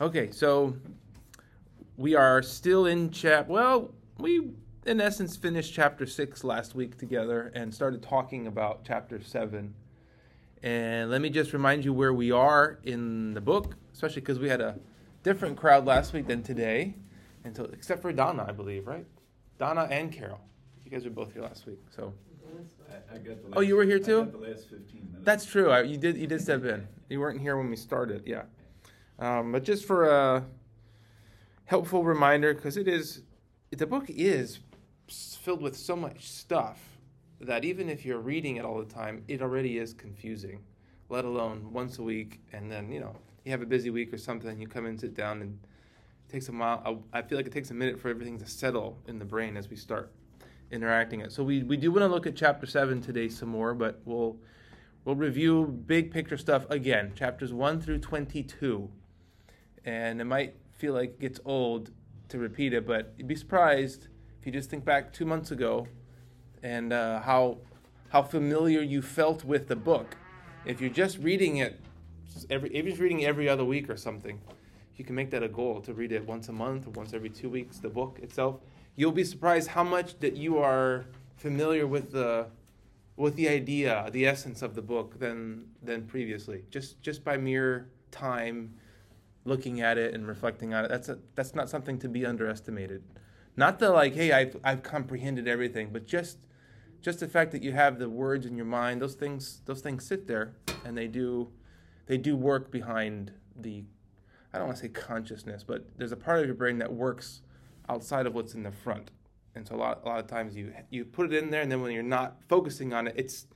Okay, so we are still in chap. Well, we in essence finished chapter six last week together and started talking about chapter seven. And let me just remind you where we are in the book, especially because we had a different crowd last week than today, And so, except for Donna, I believe, right? Donna and Carol. You guys were both here last week, so. I, I last, Oh, you were here too? got the last 15 minutes. That's true. I, you did. You did step in. You weren't here when we started. Yeah. Um, but just for a helpful reminder, because it is, the book is filled with so much stuff that even if you're reading it all the time, it already is confusing. Let alone once a week, and then you know you have a busy week or something, you come and sit down, and it takes a while. I feel like it takes a minute for everything to settle in the brain as we start interacting it. So we, we do want to look at chapter seven today some more, but we'll we'll review big picture stuff again, chapters one through twenty two. And it might feel like it gets old to repeat it, but you'd be surprised if you just think back two months ago and uh, how how familiar you felt with the book. If you're just reading it every if you're just reading every other week or something, you can make that a goal to read it once a month or once every two weeks, the book itself you'll be surprised how much that you are familiar with the with the idea, the essence of the book than than previously. Just just by mere time looking at it and reflecting on it. That's a, that's not something to be underestimated. Not the like, hey, I've I've comprehended everything, but just just the fact that you have the words in your mind, those things those things sit there and they do they do work behind the I don't want to say consciousness, but there's a part of your brain that works outside of what's in the front. And so a lot, a lot of times you you put it in there, and then when you're not focusing on it, it's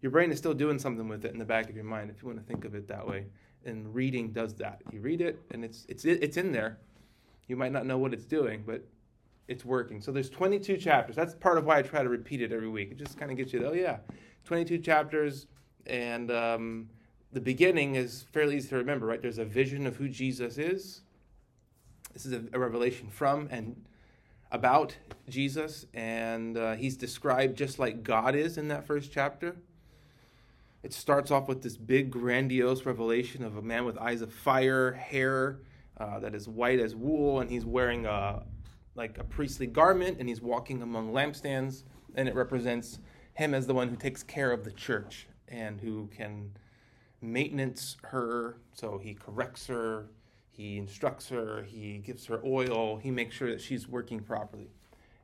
your brain is still doing something with it in the back of your mind, if you want to think of it that way. And reading does that. You read it, and it's it's it's in there. You might not know what it's doing, but it's working. So there's 22 chapters. That's part of why I try to repeat it every week. It just kind of gets you, oh yeah, 22 chapters, and um, the beginning is fairly easy to remember, right? There's a vision of who Jesus is. This is a, a revelation from and about Jesus, and uh, he's described just like God is in that first chapter. It starts off with this big, grandiose revelation of a man with eyes of fire, hair uh, that is white as wool, and he's wearing a like a priestly garment, and he's walking among lampstands, and it represents him as the one who takes care of the church and who can maintenance her. So he corrects her, he instructs her, he gives her oil, he makes sure that she's working properly.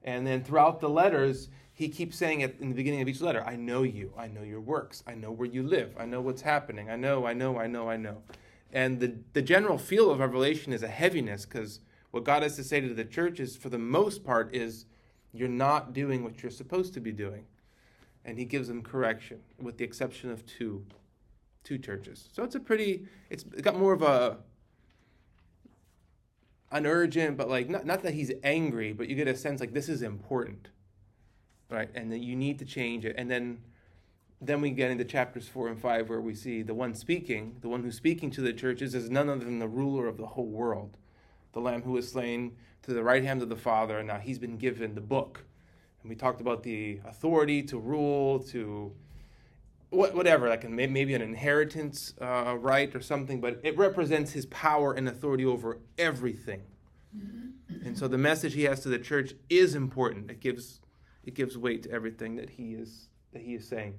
And then throughout the letters, he keeps saying it in the beginning of each letter, I know you, I know your works, I know where you live, I know what's happening, I know, I know, I know, I know. And the, the general feel of Revelation is a heaviness because what God has to say to the church is, for the most part, is you're not doing what you're supposed to be doing. And he gives them correction, with the exception of two, two churches. So it's a pretty, it's got more of a, an urgent, but like, not, not that he's angry, but you get a sense like this is important, right? And you need to change it. And then, then we get into chapters four and five where we see the one speaking, the one who's speaking to the churches is none other than the ruler of the whole world the Lamb who was slain to the right hand of the Father, and now he's been given the book. And we talked about the authority to rule, to whatever, like maybe an inheritance uh, right or something, but it represents his power and authority over everything. And so the message he has to the church is important. It gives it gives weight to everything that he is that he is saying.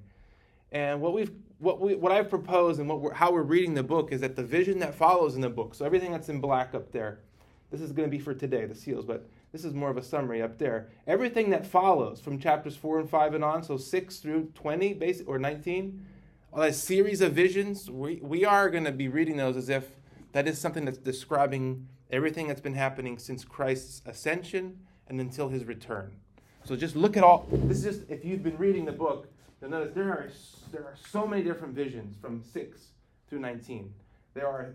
And what we've what we what I've proposed and what we're, how we're reading the book is that the vision that follows in the book. So everything that's in black up there this is going to be for today, the seals, but this is more of a summary up there. Everything that follows from chapters 4 and 5 and on, so 6 through 20, basic, or 19, all that series of visions, we, we are going to be reading those as if that is something that's describing everything that's been happening since Christ's ascension and until his return. So just look at all, this is just, if you've been reading the book, you'll notice there are, there are so many different visions from 6 through 19. There are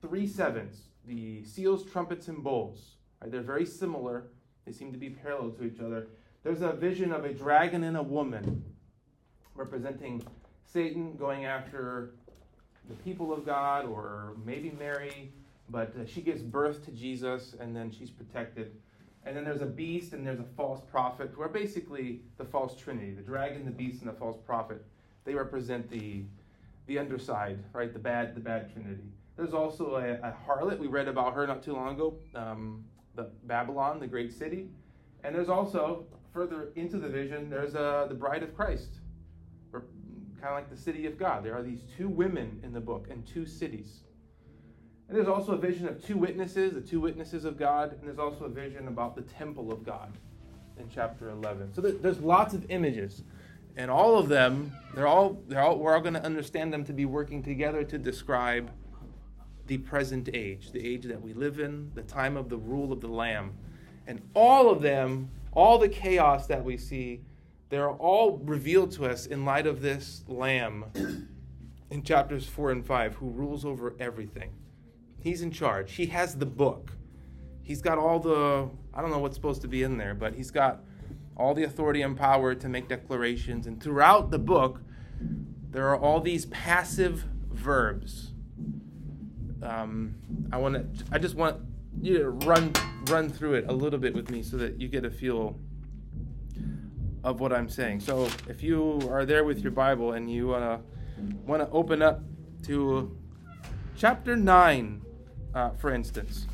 three sevens, the seals, trumpets, and bowls. Right? They're very similar. They seem to be parallel to each other. There's a vision of a dragon and a woman representing Satan going after the people of God or maybe Mary, but she gives birth to Jesus and then she's protected. And then there's a beast and there's a false prophet, who are basically the false trinity the dragon, the beast, and the false prophet. They represent the, the underside, right? The bad, the bad trinity. There's also a, a harlot. We read about her not too long ago, um, the Babylon, the great city. And there's also further into the vision, there's uh, the bride of Christ, or kind of like the city of God. There are these two women in the book and two cities. And there's also a vision of two witnesses, the two witnesses of God, and there's also a vision about the temple of God in chapter 11. So there's lots of images, and all of them, they're all, they're all we're all going to understand them to be working together to describe the present age, the age that we live in, the time of the rule of the Lamb. And all of them, all the chaos that we see, they're all revealed to us in light of this Lamb in chapters 4 and 5 who rules over everything. He's in charge. He has the book. He's got all the, I don't know what's supposed to be in there, but he's got all the authority and power to make declarations. And throughout the book, there are all these passive verbs. Um, I want to, I just want you to run run through it a little bit with me so that you get a feel of what I'm saying. So if you are there with your Bible and you uh, want to open up to chapter 9, uh, for instance,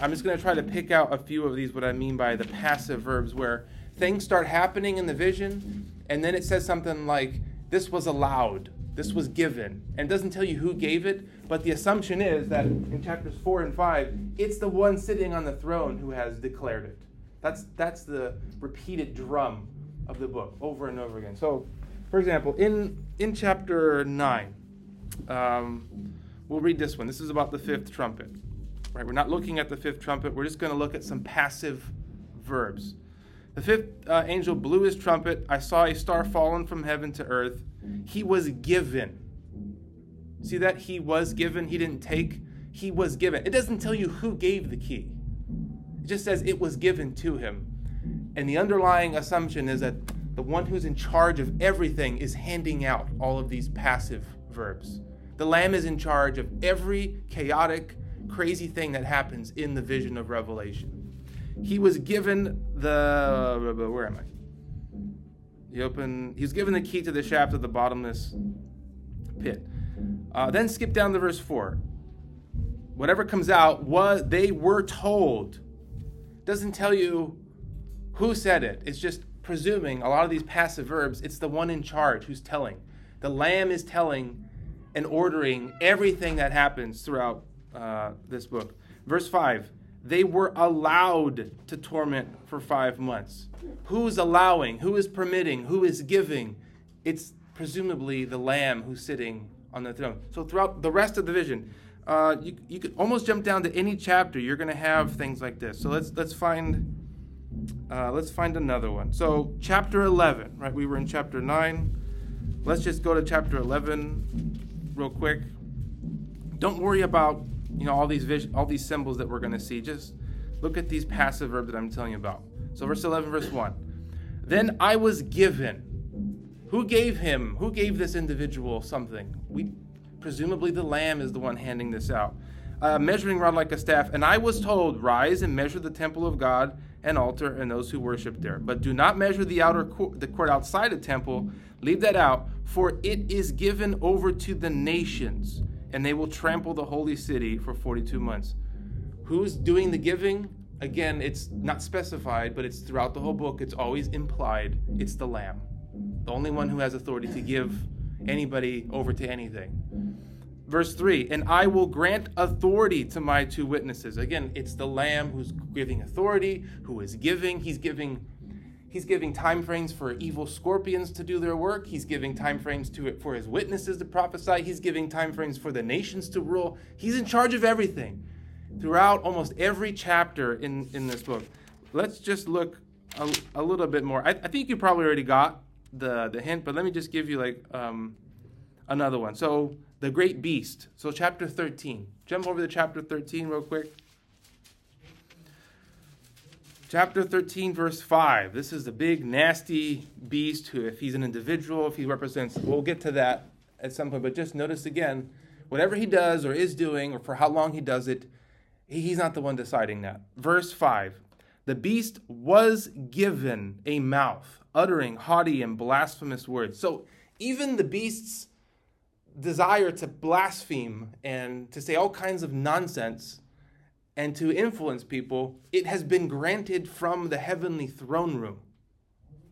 I'm just going to try to pick out a few of these, what I mean by the passive verbs, where things start happening in the vision, and then it says something like, This was allowed, this was given. And it doesn't tell you who gave it, but the assumption is that in chapters 4 and 5, it's the one sitting on the throne who has declared it. That's, that's the repeated drum of the book over and over again. So, for example, in, in chapter 9, um, we'll read this one. This is about the fifth trumpet. Right? We're not looking at the fifth trumpet, we're just going to look at some passive verbs. The fifth uh, angel blew his trumpet. I saw a star fallen from heaven to earth. He was given. See that? He was given. He didn't take. He was given. It doesn't tell you who gave the key, it just says it was given to him. And the underlying assumption is that the one who's in charge of everything is handing out all of these passive verbs. The Lamb is in charge of every chaotic, crazy thing that happens in the vision of Revelation. He was given the. Where am I? He opened. He was given the key to the shaft of the bottomless pit. Uh, then skip down to verse four. Whatever comes out was they were told. Doesn't tell you who said it. It's just presuming a lot of these passive verbs. It's the one in charge who's telling. The Lamb is telling and ordering everything that happens throughout uh, this book. Verse 5 they were allowed to torment for five months. Who's allowing? Who is permitting? Who is giving? It's presumably the Lamb who's sitting on the throne. So throughout the rest of the vision, uh, you, you could almost jump down to any chapter. You're going to have things like this. So let's let's find uh, let's find another one. So chapter 11, right? We were in chapter 9. Let's just go to chapter 11 real quick. Don't worry about you know all these vis- all these symbols that we're going to see. Just look at these passive verbs that I'm telling you about. So verse 11, verse 1. Then I was given. Who gave him? Who gave this individual something? We presumably the lamb is the one handing this out. A measuring rod like a staff, and I was told, "Rise and measure the temple of God and altar and those who worship there. But do not measure the outer court, the court outside the temple. Leave that out, for it is given over to the nations." and they will trample the holy city for 42 months. Who's doing the giving? Again, it's not specified, but it's throughout the whole book. It's always implied. It's the Lamb, the only one who has authority to give anybody over to anything. Verse 3 And I will grant authority to my two witnesses. Again, it's the Lamb who's giving authority, who is giving. He's giving He's giving time frames for evil scorpions to do their work. He's giving time frames to it for his witnesses to prophesy. He's giving time frames for the nations to rule. He's in charge of everything throughout almost every chapter in, in this book. Let's just look a, a little bit more. I, I, think you probably already got the, the hint, but let me just give you like um, another one. So, the great beast. So, chapter 13. Jump over to chapter 13 real quick. Chapter 13, verse 5. This is the big, nasty beast who, if he's an individual, if he represents, we'll get to that at some point, but just notice again, whatever he does or is doing, or for how long he does it, he's not the one deciding that. Verse 5 The beast was given a mouth, uttering haughty and blasphemous words. So even the beast's desire to blaspheme and to say all kinds of nonsense and to influence people, it has been granted from the heavenly throne room.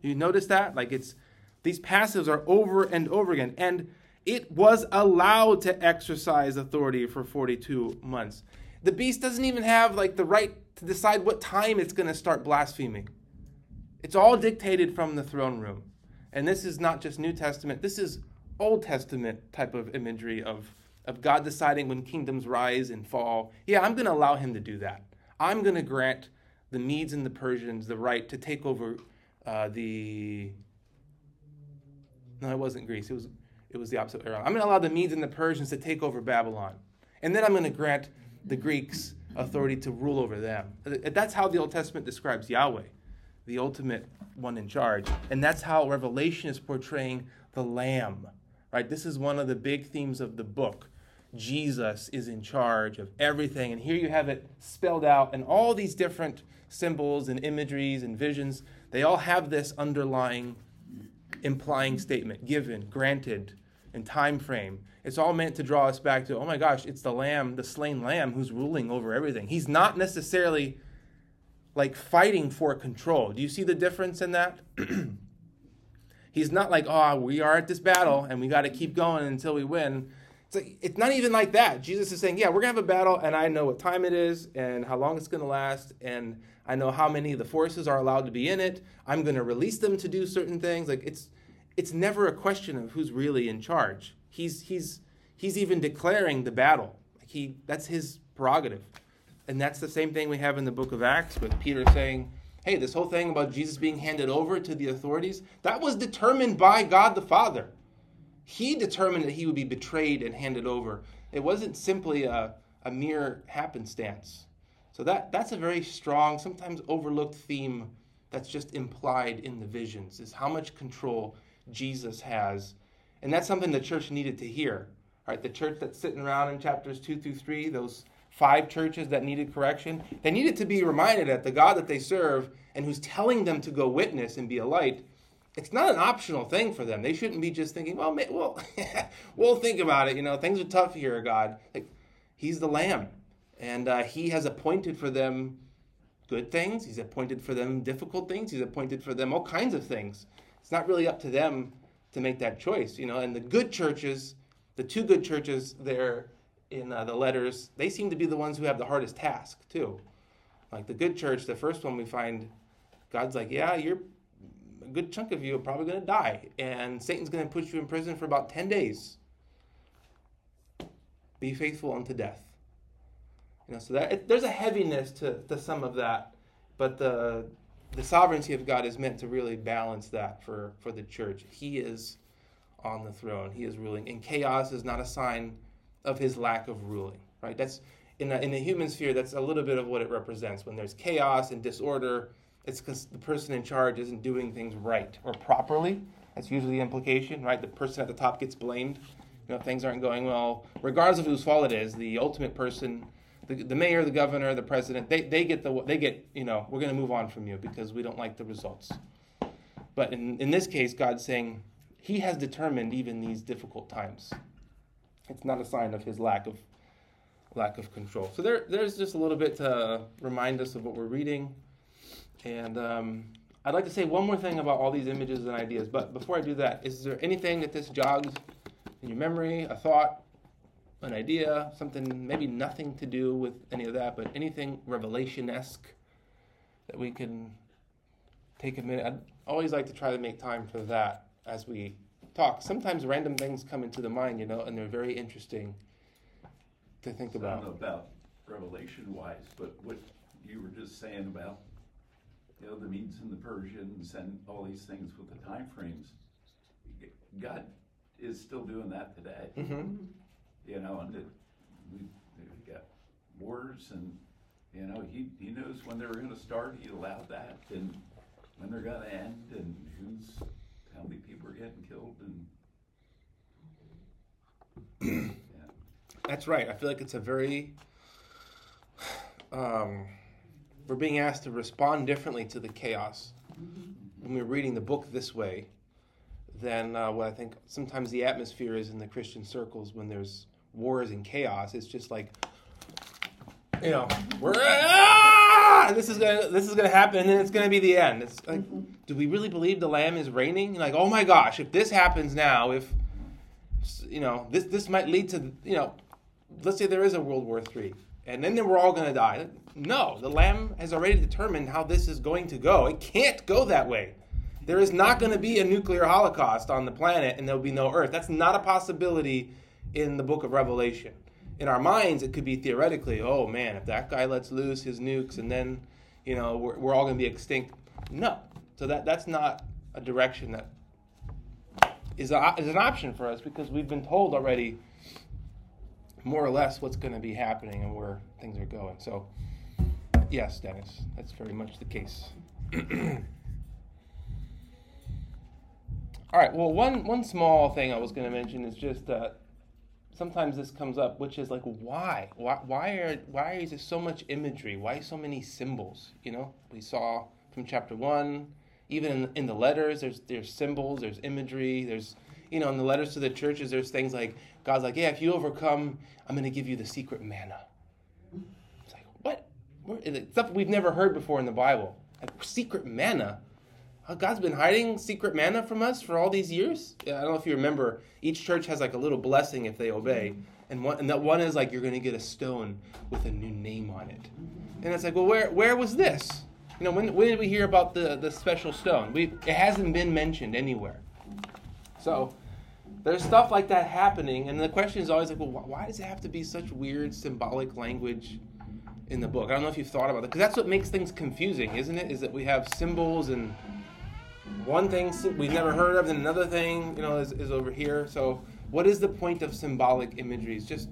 You notice that? Like it's these passives are over and over again. And it was allowed to exercise authority for 42 months. The beast doesn't even have like the right to decide what time it's going to start blaspheming. It's all dictated from the throne room. And this is not just New Testament, this is Old Testament type of imagery of, of God deciding when kingdoms rise and fall. Yeah, I'm going to allow him to do that. I'm going to grant the Medes and the Persians the right to take over uh, the. No, it wasn't Greece. It was, it was the opposite. I'm going to allow the Medes and the Persians to take over Babylon. And then I'm going to grant the Greeks authority to rule over them. That's how the Old Testament describes Yahweh, the ultimate one in charge. And that's how Revelation is portraying the Lamb right? This is one of the big themes of the book. Jesus is in charge of everything. And here you have it spelled out, and all these different symbols and imageries and visions, they all have this underlying implying statement given, granted, and time frame. It's all meant to draw us back to, oh my gosh, it's the lamb, the slain lamb who's ruling over everything. He's not necessarily like fighting for control. Do you see the difference in that? He's not like, oh, we are at this battle and we got to keep going until we win. It's, like, it's not even like that. Jesus is saying, yeah, we're going to have a battle and I know what time it is and how long it's going to last and I know how many of the forces are allowed to be in it. I'm going to release them to do certain things. Like it's it's never a question of who's really in charge. He's he's he's even declaring the battle. Like he that's his prerogative. And that's the same thing we have in the book of Acts with Peter saying, hey, this whole thing about Jesus being handed over to the authorities, that was determined by God the Father. He determined that he would be betrayed and handed over. It wasn't simply a, a mere happenstance. So that, that's a very strong, sometimes overlooked theme that's just implied in the visions, is how much control Jesus has. And that's something the church needed to hear. Right? The church that's sitting around in chapters 2 through 3, those five churches that needed correction, they needed to be reminded that the God that they serve and who's telling them to go witness and be a light, it's not an optional thing for them. They shouldn't be just thinking, well, well, we'll think about it. You know, things are tough here, God. Like, he's the Lamb, and uh, He has appointed for them good things. He's appointed for them difficult things. He's appointed for them all kinds of things. It's not really up to them to make that choice, you know. And the good churches, the two good churches there in uh, the letters, they seem to be the ones who have the hardest task too. Like the good church, the first one we find, God's like, yeah, you're a good chunk of you are probably going to die, and Satan's going to put you in prison for about ten days. Be faithful unto death. You know, so that it, there's a heaviness to, to some of that, but the the sovereignty of God is meant to really balance that for for the church. He is on the throne. He is ruling, and chaos is not a sign of his lack of ruling, right? That's in the, in the human sphere, that's a little bit of what it represents. When there's chaos and disorder, it's because the person in charge isn't doing things right or properly. That's usually the implication, right? The person at the top gets blamed. You know, things aren't going well, regardless of whose fault it is. The ultimate person, the, the mayor, the governor, the president, they, they get the they get you know we're going to move on from you because we don't like the results. But in, in this case, God's saying He has determined even these difficult times it's not a sign of his lack of lack of control. So there, there's just a little bit to remind us of what we're reading. And um, I'd like to say one more thing about all these images and ideas. But before I do that, is there anything that this jogs in your memory, a thought, an idea, something maybe nothing to do with any of that, but anything revelation esque that we can take a minute? I'd always like to try to make time for that as we talk. Sometimes random things come into the mind, you know, and they're very interesting to think So about. I don't know about revelation wise, but what you were just saying about, you know, the Medes and the Persians and all these things with the time frames. God is still doing that today, hmm you know, and it, we, we got wars and, you know, he, he knows when they're gonna start, he allowed that, and when they're gonna end, and who's, how many people are getting killed, and, yeah. That's right. I feel like it's a very. Um, we're being asked to respond differently to the chaos when we're reading the book this way than uh, what I think sometimes the atmosphere is in the Christian circles when there's wars and chaos. It's just like, you know, we're ah! This is gonna this is gonna happen, and then it's gonna be the end. It's like, mm-hmm. do we really believe the Lamb is reigning? Like, oh my gosh, if this happens now, if you know, this this might lead to you know, let's say there is a World War Three, and then we're all gonna die. No, the Lamb has already determined how this is going to go. It can't go that way. There is not going to be a nuclear holocaust on the planet and there'll be no Earth. That's not a possibility in the book of Revelation. In our minds, it could be theoretically, oh man, if that guy lets loose his nukes and then, you know, we're, we're all going to be extinct. No. So that, that's not a direction that is, a, is an option for us because we've been told already more or less what's going to be happening and where things are going. So, yes, Dennis, that's very much the case. All right. Well, one one small thing I was going to mention is just that sometimes this comes up, which is like, why? Why? Why are? Why is there so much imagery? Why so many symbols? You know, we saw from chapter one, even in, in the letters, there's there's symbols, there's imagery, there's you know, in the letters to the churches, there's things like God's like, yeah, if you overcome, I'm going to give you the secret manna. It's like what? It's stuff we've never heard before in the Bible. Like secret manna. Uh, God's been hiding secret manna from us for all these years. I don't know if you remember. Each church has like a little blessing if they obey, and one and that one is like you're going to get a stone with a new name on it. And it's like, well, where where was this? You know, when when did we hear about the the special stone? We it hasn't been mentioned anywhere. So there's stuff like that happening, and the question is always like, well, why does it have to be such weird symbolic language? in the book. I don't know if you've thought about that because that's what makes things confusing, isn't it? Is that we have symbols and one thing we've never heard of, and another thing, you know, is, is over here. So, what is the point of symbolic imagery? It's just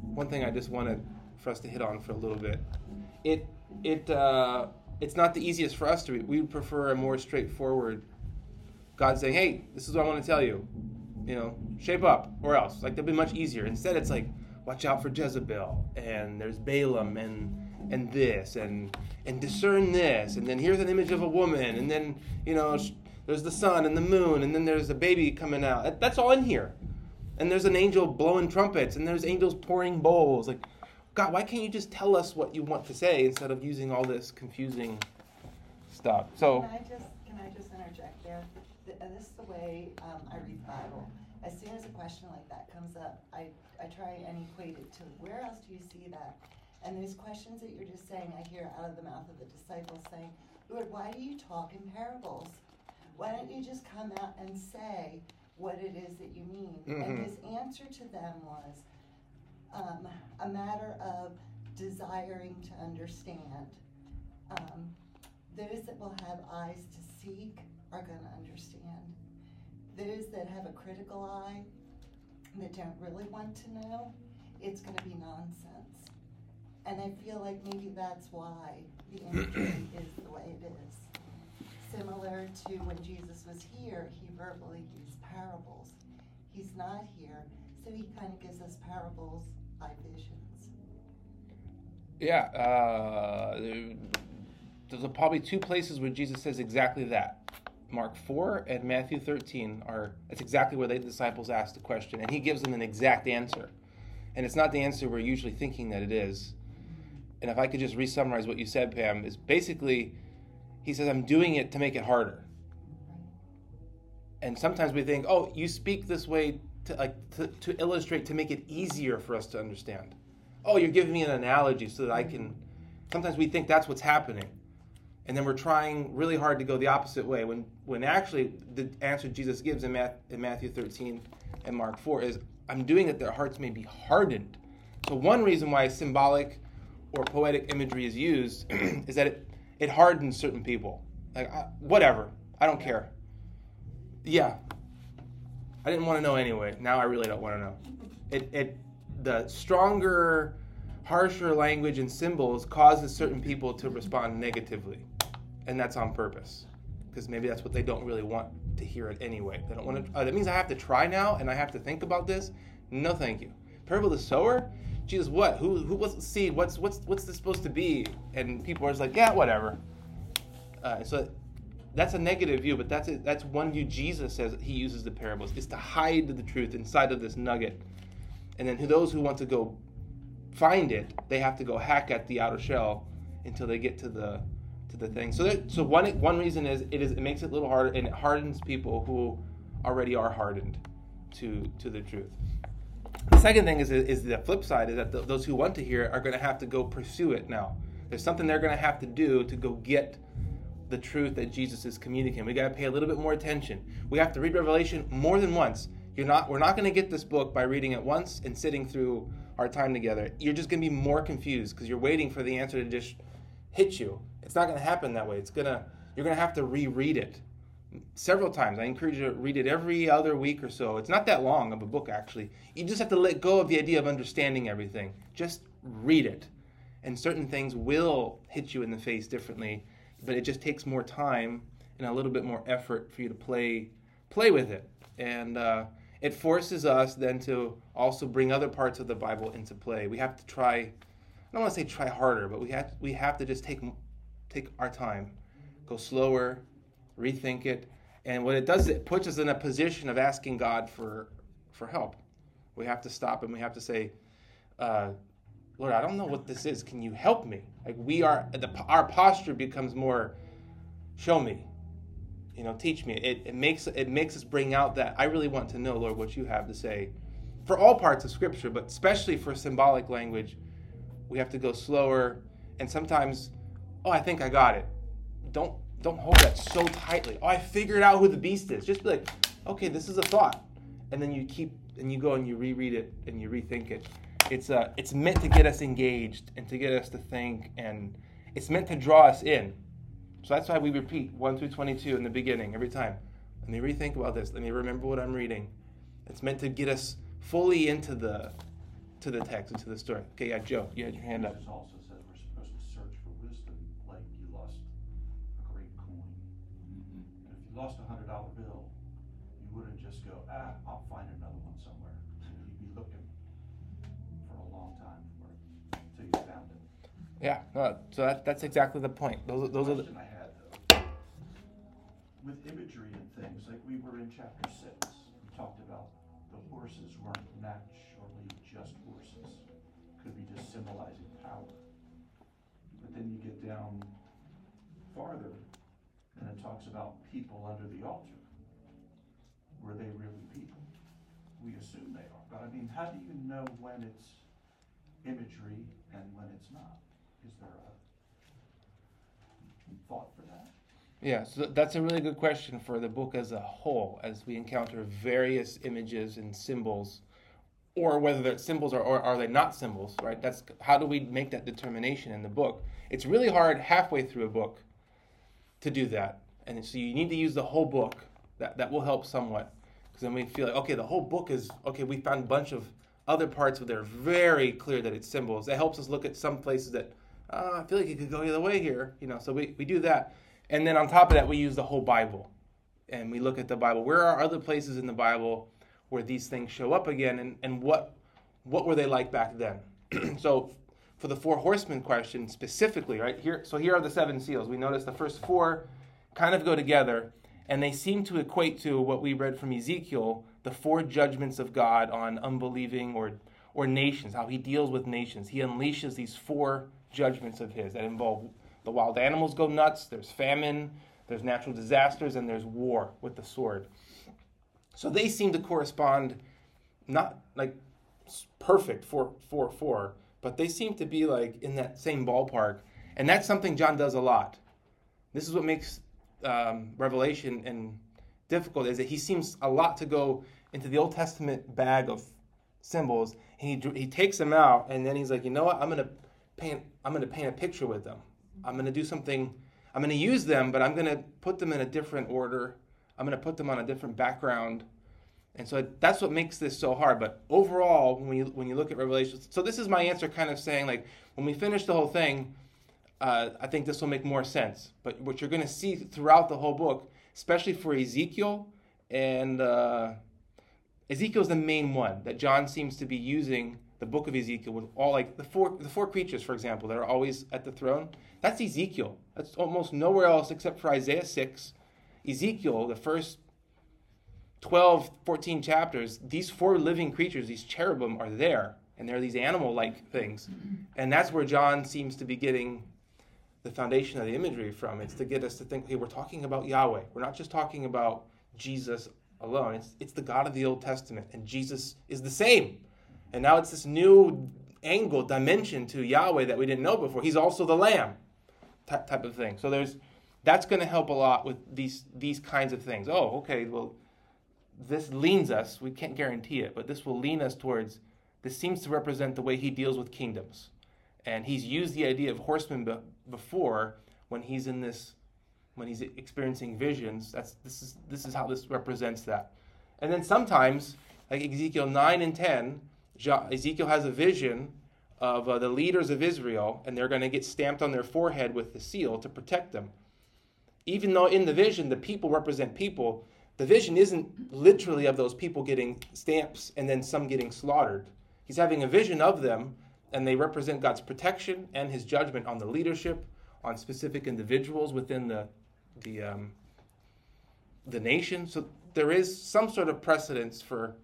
one thing I just wanted for us to hit on for a little bit. It it uh, it's not the easiest for us to read. We prefer a more straightforward God saying, "Hey, this is what I want to tell you. You know, shape up, or else." Like that'd be much easier. Instead, it's like, "Watch out for Jezebel," and there's Balaam, and and this and and discern this and then here's an image of a woman and then you know there's the sun and the moon and then there's a baby coming out. That's all in here. And there's an angel blowing trumpets and there's angels pouring bowls. Like god why can't you just tell us what you want to say instead of using all this confusing stuff? So can i just can i just interject there? This is the way um, i read the bible. As soon as a question like that comes up i i try and equate it to where else do you see that? And these questions that you're just saying, I hear out of the mouth of the disciples saying, Lord, why do you talk in parables? Why don't you just come out and say what it is that you mean? Mm-hmm. And his answer to them was um, a matter of desiring to understand. Um, those that will have eyes to seek are going to understand. Those that have a critical eye that don't really want to know, it's going to be nonsense. And I feel like maybe that's why the imagery is the way it is. Similar to when Jesus was here, he verbally used parables. He's not here, so he kind of gives us parables by visions. Yeah, uh, there's probably two places where Jesus says exactly that. Mark 4 and Matthew 13 are that's exactly where the disciples ask the question, and he gives them an exact answer. And it's not the answer we're usually thinking that it is and if I could just re-summarize what you said, Pam, is basically he says, I'm doing it to make it harder. And sometimes we think, oh, you speak this way to like to, to illustrate to make it easier for us to understand. Oh, you're giving me an analogy so that I can sometimes we think that's what's happening. And then we're trying really hard to go the opposite way when when actually the answer Jesus gives in, in Matthew 13 and Mark 4 is I'm doing it that their hearts may be hardened. So one reason why symbolic or poetic imagery is used is that it, it hardens certain people. Like, I, whatever, I don't care. Yeah, I didn't want to know anyway. Now I really don't want to know. It, it, the stronger, harsher language and symbols causes certain people to respond negatively, and that's on purpose, because maybe that's what they don't really want to hear it anyway. They don't want to. Uh, that means I have to try now, and I have to think about this. No, thank you. Parable of the sower Jesus, what? Who who was the seed? What's what's what's this supposed to be? And people are just like, yeah, whatever. Uh, so that's a negative view, but that's a, that's one view Jesus says he uses the parables is to hide the truth inside of this nugget, and then those who want to go find it, they have to go hack at the outer shell until they get to the to the thing. So that, so one one reason is it is it makes it a little harder and it hardens people who already are hardened to to the truth. The second thing is is the flip side is that the, those who want to hear it are going to have to go pursue it now. There's something they're going to have to do to go get the truth that Jesus is communicating. We got to pay a little bit more attention. We have to read Revelation more than once. You're not we're not going to get this book by reading it once and sitting through our time together. You're just going to be more confused because you're waiting for the answer to just hit you. It's not going to happen that way. It's going to you're going to have to reread it several times. I encourage you to read it every other week or so. It's not that long of a book actually. You just have to let go of the idea of understanding everything. Just read it. And certain things will hit you in the face differently but it just takes more time and a little bit more effort for you to play play with it and uh, it forces us then to also bring other parts of the bible into play we have to try i don't want to say try harder but we have we have to just take take our time go slower rethink it and what it does it puts us in a position of asking god for for help we have to stop and we have to say uh, Lord, I don't know what this is. Can you help me? Like we are, the, our posture becomes more, show me, you know, teach me. It, it makes it makes us bring out that I really want to know, Lord, what you have to say, for all parts of Scripture, but especially for symbolic language, we have to go slower. And sometimes, oh, I think I got it. Don't don't hold that so tightly. Oh, I figured out who the beast is. Just be like, okay, this is a thought, and then you keep and you go and you reread it and you rethink it it's uh, it's meant to get us engaged and to get us to think, and it's meant to draw us in. So that's why we repeat one through twenty-two in the beginning every time. Let me rethink about this. Let me remember what I'm reading. It's meant to get us fully into the to the text, into the story. Okay, yeah, Joe, you had your hand up. Jesus also said we're supposed to search for wisdom, like you lost a great coin. Mhm. And if you lost a hundred dollar bill, you wouldn't just go, ah, I'll find another one somewhere. You'd be looking for a long time for it until you found it. Yeah, no, so that, that's exactly the point. Those, are- those are the, I had though, with imagery and things, like we were in chapter six, we talked about the horses weren't naturally just horses. Could be just symbolizing power. But then you get down farther, it talks about people under the altar. Were they really people? We assume they are, but I mean, how do you know when it's imagery and when it's not? Is there a thought for that? Yeah, so that's a really good question for the book as a whole, as we encounter various images and symbols, or whether they're symbols or, or are they not symbols, right? That's how do we make that determination in the book? It's really hard halfway through a book to do that, and so you need to use the whole book. That that will help somewhat, because then we feel like okay, the whole book is okay. We found a bunch of other parts where they're very clear that it's symbols. That helps us look at some places that uh, I feel like it could go either way here, you know. So we, we do that. And then on top of that, we use the whole Bible. And we look at the Bible. Where are other places in the Bible where these things show up again? And, and what, what were they like back then? so for the four horsemen question specifically, right? Here, so here are the seven seals. We notice the first four kind of go together, and they seem to equate to what we read from Ezekiel, the four judgments of God on unbelieving or, or nations, how he deals with nations. He unleashes these four judgments of his that involve the wild animals go nuts, there's famine, there's natural disasters, and there's war with the sword. So they seem to correspond, not like perfect four, four, four, but they seem to be like in that same ballpark. And that's something John does a lot. This is what makes um, Revelation and difficult is that he seems a lot to go into the Old Testament bag of symbols. And he he takes them out, and then he's like, you know what? I'm gonna paint. I'm gonna paint a picture with them. I'm gonna do something. I'm gonna use them, but I'm gonna put them in a different order. I'm gonna put them on a different background. And so that's what makes this so hard. But overall, when you when you look at Revelation, so this is my answer, kind of saying like when we finish the whole thing, uh, I think this will make more sense. But what you're going to see throughout the whole book, especially for Ezekiel, and uh, Ezekiel's the main one that John seems to be using the book of Ezekiel with all like the four the four creatures, for example, that are always at the throne. That's Ezekiel. That's almost nowhere else except for Isaiah six Ezekiel, the first 12, 14 chapters, these four living creatures, these cherubim, are there. And they're these animal like things. And that's where John seems to be getting the foundation of the imagery from. It's to get us to think, hey, we're talking about Yahweh. We're not just talking about Jesus alone. It's, it's the God of the Old Testament. And Jesus is the same. And now it's this new angle, dimension to Yahweh that we didn't know before. He's also the Lamb type of thing. So there's that's going to help a lot with these these kinds of things. Oh, okay, well, this leans us. We can't guarantee it, but this will lean us towards. This seems to represent the way he deals with kingdoms, and he's used the idea of horsemen be, before when he's in this, when he's experiencing visions. That's this is this is how this represents that, and then sometimes like Ezekiel nine and ten, Ezekiel has a vision of uh, the leaders of Israel, and they're going to get stamped on their forehead with the seal to protect them. Even though in the vision the people represent people, the vision isn't literally of those people getting stamps and then some getting slaughtered. He's having a vision of them, and they represent God's protection and His judgment on the leadership, on specific individuals within the the um, the nation. So there is some sort of precedence for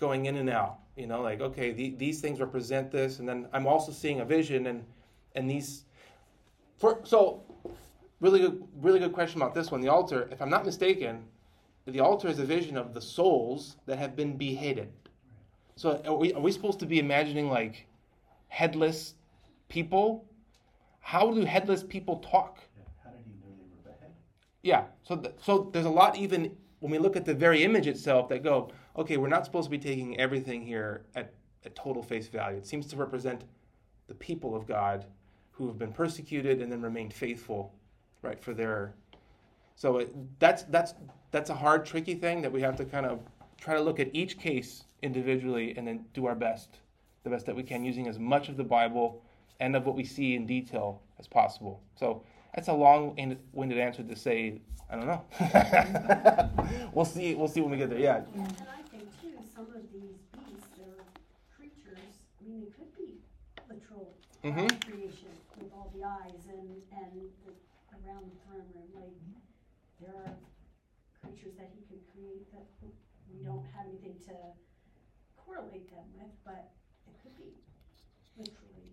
going in and out. You know, like okay, the, these things represent this, and then I'm also seeing a vision, and and these. For so, really good, really good question about this one. The altar, if I'm not mistaken, the altar is a vision of the souls that have been beheaded. So are we, are we supposed to be imagining like headless people? How do headless people talk? How did he know they were beheaded? Yeah. So th- so there's a lot even when we look at the very image itself that go, okay, we're not supposed to be taking everything here at, at total face value. It seems to represent the people of God who have been persecuted and then remained faithful, right, for their. So it, that's that's that's a hard, tricky thing that we have to kind of try to look at each case individually and then do our best, the best that we can, using as much of the Bible and of what we see in detail as possible. So that's a long-winded answer to say I don't know. we'll see. We'll see when we get there. Yeah. And I think too, some of these beasts or creatures, I mean, they could be literal Mhm. creation with all the eyes and and the, around the throne room. Like there are creatures that he could create that we don't have anything to correlate them with, but it could be literally.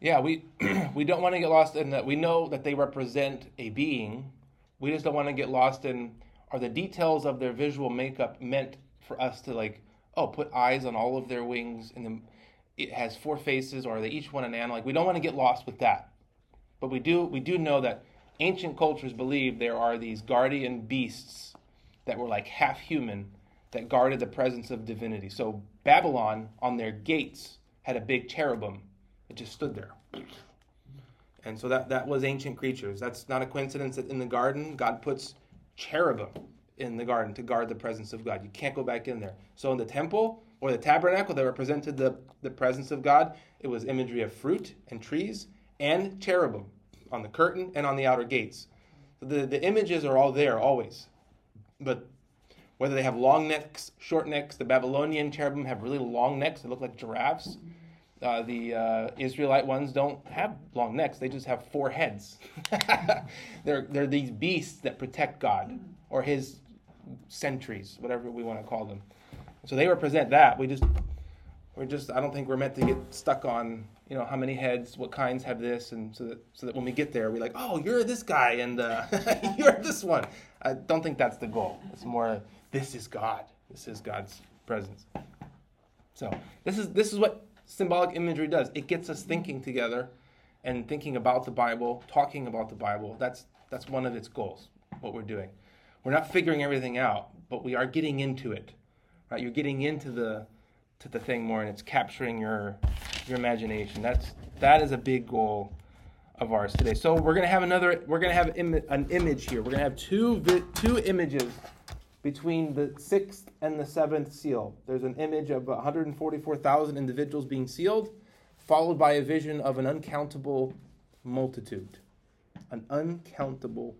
Yeah, we we don't want to get lost in that. We know that they represent a being. We just don't want to get lost in are the details of their visual makeup meant for us to like oh put eyes on all of their wings and then it has four faces or are they each one an animal? Like we don't want to get lost with that. But we do we do know that ancient cultures believe there are these guardian beasts that were like half human that guarded the presence of divinity. So Babylon on their gates had a big cherubim it just stood there. And so that, that was ancient creatures. That's not a coincidence that in the garden, God puts cherubim in the garden to guard the presence of God. You can't go back in there. So in the temple or the tabernacle that represented the, the presence of God, it was imagery of fruit and trees and cherubim on the curtain and on the outer gates. The, the images are all there always. But whether they have long necks, short necks, the Babylonian cherubim have really long necks, they look like giraffes. Uh, the uh, Israelite ones don't have long necks; they just have four heads. they're they're these beasts that protect God or His sentries, whatever we want to call them. So they represent that. We just we're just I don't think we're meant to get stuck on you know how many heads, what kinds have this, and so that so that when we get there, we're like, oh, you're this guy and uh, you're this one. I don't think that's the goal. It's more this is God. This is God's presence. So this is this is what symbolic imagery does. It gets us thinking together and thinking about the Bible, talking about the Bible. That's that's one of its goals. What we're doing. We're not figuring everything out, but we are getting into it. Right? You're getting into the to the thing more, and it's capturing your your imagination. That's that is a big goal of ours today. So we're gonna have another. We're gonna have Im- an image here. We're gonna have two vi- two images between the sixth and the seventh seal. There's an image of 144,000 individuals being sealed, followed by a vision of an uncountable multitude. An uncountable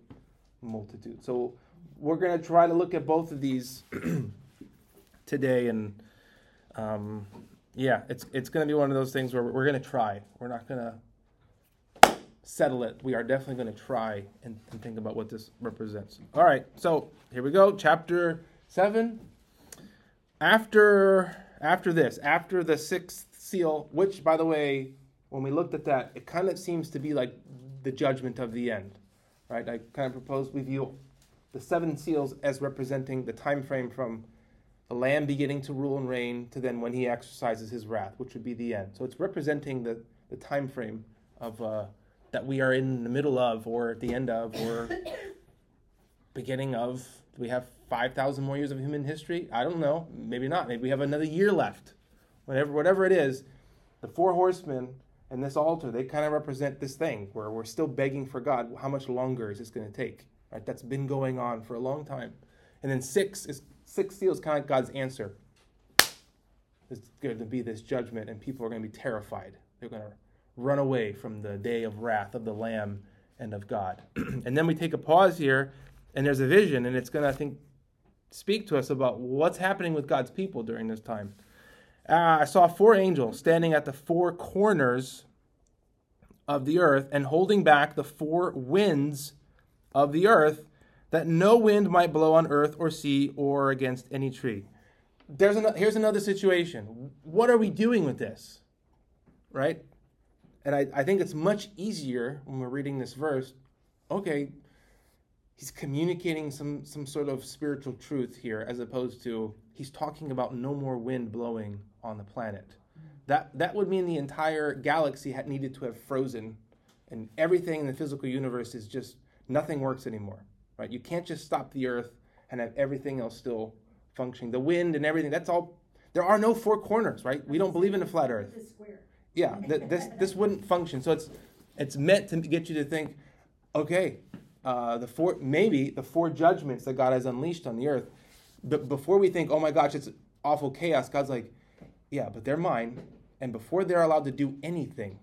multitude. So we're to try to look at both of these today, and um, yeah, it's it's going to be one of those things where we're going to try. We're not going to settle it. We are definitely going to try and, and think about what this represents. All right, so here we go, chapter seven. After after this, after the sixth seal, which by the way, when we looked at that, it kind of seems to be like the judgment of the end, right? I kind of propose we view the seven seals as representing the time frame from the Lamb beginning to rule and reign to then when he exercises his wrath, which would be the end. So it's representing the, the time frame of uh, that we are in the middle of, or at the end of, or beginning of. Do we have five thousand more years of human history? I don't know. Maybe not. Maybe we have another year left. Whatever, whatever it is, the four horsemen and this altar, they kind of represent this thing where we're still begging for God. How much longer is this going to take? Right? That's been going on for a long time. And then six is six seals, kind of like God's answer. It's going to be this judgment, and people are going to be terrified. They're going to run away from the day of wrath of the Lamb and of God. and then we take a pause here, and there's a vision, and it's going to, I think, speak to us about what's happening with God's people during this time. Uh, I saw four angels standing at the four corners of the earth and holding back the four winds of the earth that no wind might blow on earth or sea or against any tree. There's an, here's another situation. What are we doing with this? Right? And I, I think it's much easier when we're reading this verse. Okay, he's communicating some, some sort of spiritual truth here as opposed to he's talking about no more wind blowing on the planet. That, that would mean the entire galaxy had needed to have frozen and everything in the physical universe is just nothing works anymore right? You can't just stop the earth and have everything else still functioning. The wind and everything, that's all. There are no four corners, right? We don't believe in a flat earth. Yeah, th- this, this wouldn't function. So it's, it's meant to get you to think, okay, uh, the four, maybe the four judgments that God has unleashed on the earth, but before we think, oh my gosh, it's awful chaos, God's like, yeah, but they're mine. And before they're allowed to do anything,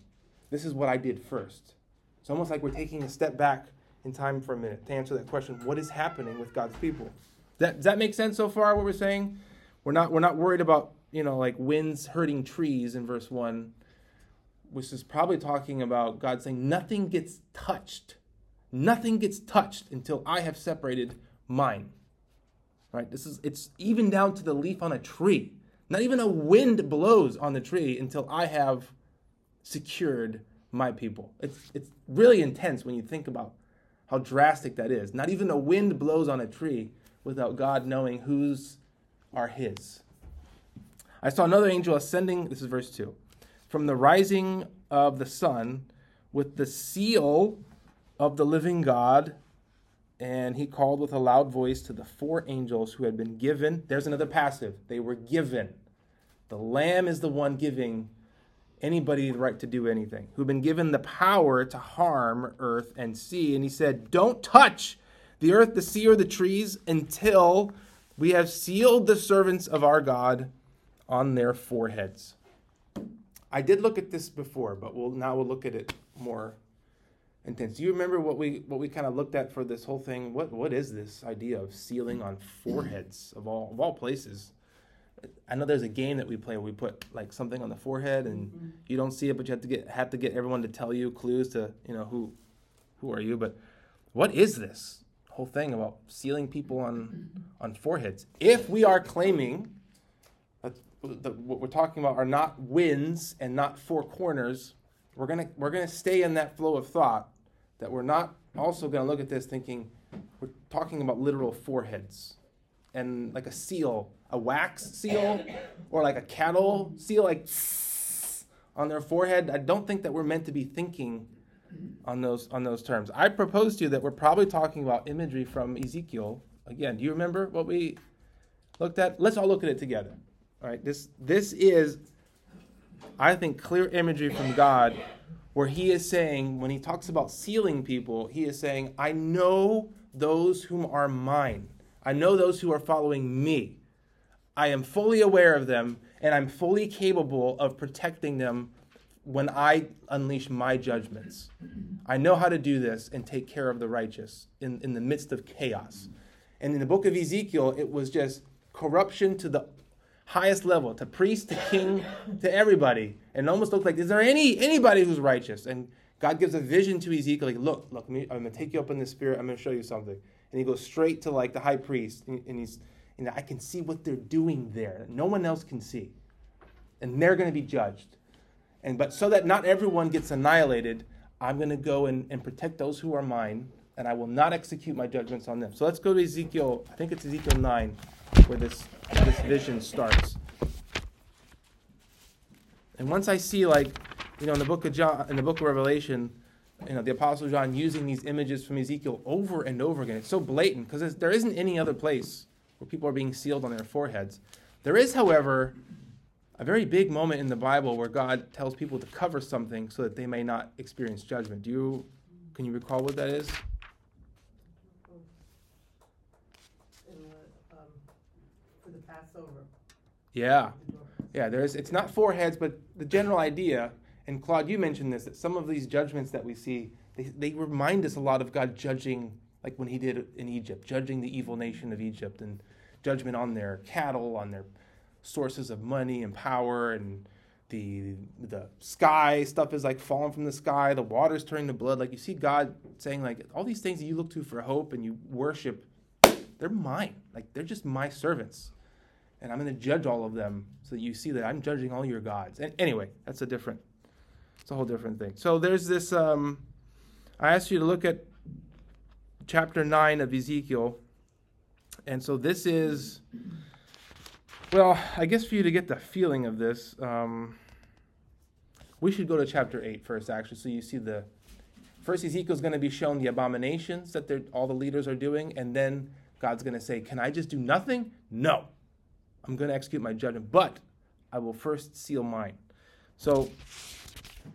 this is what I did first. It's almost like we're taking a step back in time for a minute to answer that question what is happening with God's people? That, does that make sense so far, what we're saying? We're not, we're not worried about, you know, like winds hurting trees in verse 1, which is probably talking about God saying, nothing gets touched. Nothing gets touched until I have separated mine. Right? This is it's even down to the leaf on a tree. Not even a wind blows on the tree until I have secured my people. It's it's really intense when you think about how drastic that is. Not even a wind blows on a tree without God knowing whose are his. I saw another angel ascending, this is verse 2, from the rising of the sun with the seal of the living God. And he called with a loud voice to the four angels who had been given. There's another passive. They were given. The Lamb is the one giving anybody the right to do anything, who've been given the power to harm earth and sea. And he said, Don't touch the earth, the sea, or the trees until we have sealed the servants of our God on their foreheads. I did look at this before, but we'll now we'll look at it more intense. Do you remember what we what we kind of looked at for this whole thing? What what is this idea of sealing on foreheads of all of all places? I know there's a game that we play where we put like something on the forehead and mm-hmm. you don't see it, but you have to get have to get everyone to tell you clues to you know who who are you. But what is this whole thing about sealing people on on foreheads? If we are claiming the, what we're talking about are not winds and not four corners, we're gonna we're gonna stay in that flow of thought that we're not also gonna look at this thinking we're talking about literal foreheads and like a seal a wax seal or like a cattle seal, like on their forehead. I don't think that we're meant to be thinking on those on those terms. I propose to you that we're probably talking about imagery from Ezekiel. Again, do you remember what we looked at? Let's all look at it together. All right, this this is, I think, clear imagery from God, where He is saying when He talks about sealing people, He is saying, "I know those whom are mine. I know those who are following me." I am fully aware of them, and I'm fully capable of protecting them when I unleash my judgments. I know how to do this and take care of the righteous in, in the midst of chaos. And in the book of Ezekiel, it was just corruption to the highest level, to priest, to king, to everybody. And almost looked like, is there any anybody who's righteous? And God gives a vision to Ezekiel, like, look, look, I'm gonna take you up in the spirit, I'm gonna show you something. And he goes straight to like the high priest, and, and he's, you know, I can see what they're doing there. No one else can see. And they're gonna be judged. And but so that not everyone gets annihilated, I'm gonna go and, and protect those who are mine, and I will not execute my judgments on them. So let's go to Ezekiel, I think it's Ezekiel 9, where this this vision starts. And once I see like, you know, in the book of John, in the book of Revelation, you know, the apostle John using these images from Ezekiel over and over again. It's so blatant because there isn't any other place where people are being sealed on their foreheads. There is, however, a very big moment in the Bible where God tells people to cover something so that they may not experience judgment. Do you can you recall what that is? in the, um, for the Passover. Yeah. Yeah, there's it's not foreheads, but the general idea, and Claude, you mentioned this, that some of these judgments that we see, they, they remind us a lot of God judging, like when he did in Egypt, judging the evil nation of Egypt and judgment on their cattle, on their sources of money and power and the the sky stuff is like falling from the sky, the water's turning to blood. Like you see God saying, like, all these things that you look to for hope and you worship, they're mine. Like they're just my servants and I'm going to judge all of them so that you see that I'm judging all your gods. And anyway, that's a different, it's a whole different thing. So there's this. Um, I asked you to look at chapter nine of Ezekiel, and so this is. Well, I guess for you to get the feeling of this, um, we should go to chapter 8 first, actually, so you see the. First, Ezekiel's going to be shown the abominations that all the leaders are doing, and then God's going to say, Can I just do nothing? No. I'm going to execute my judgment, but I will first seal mine. So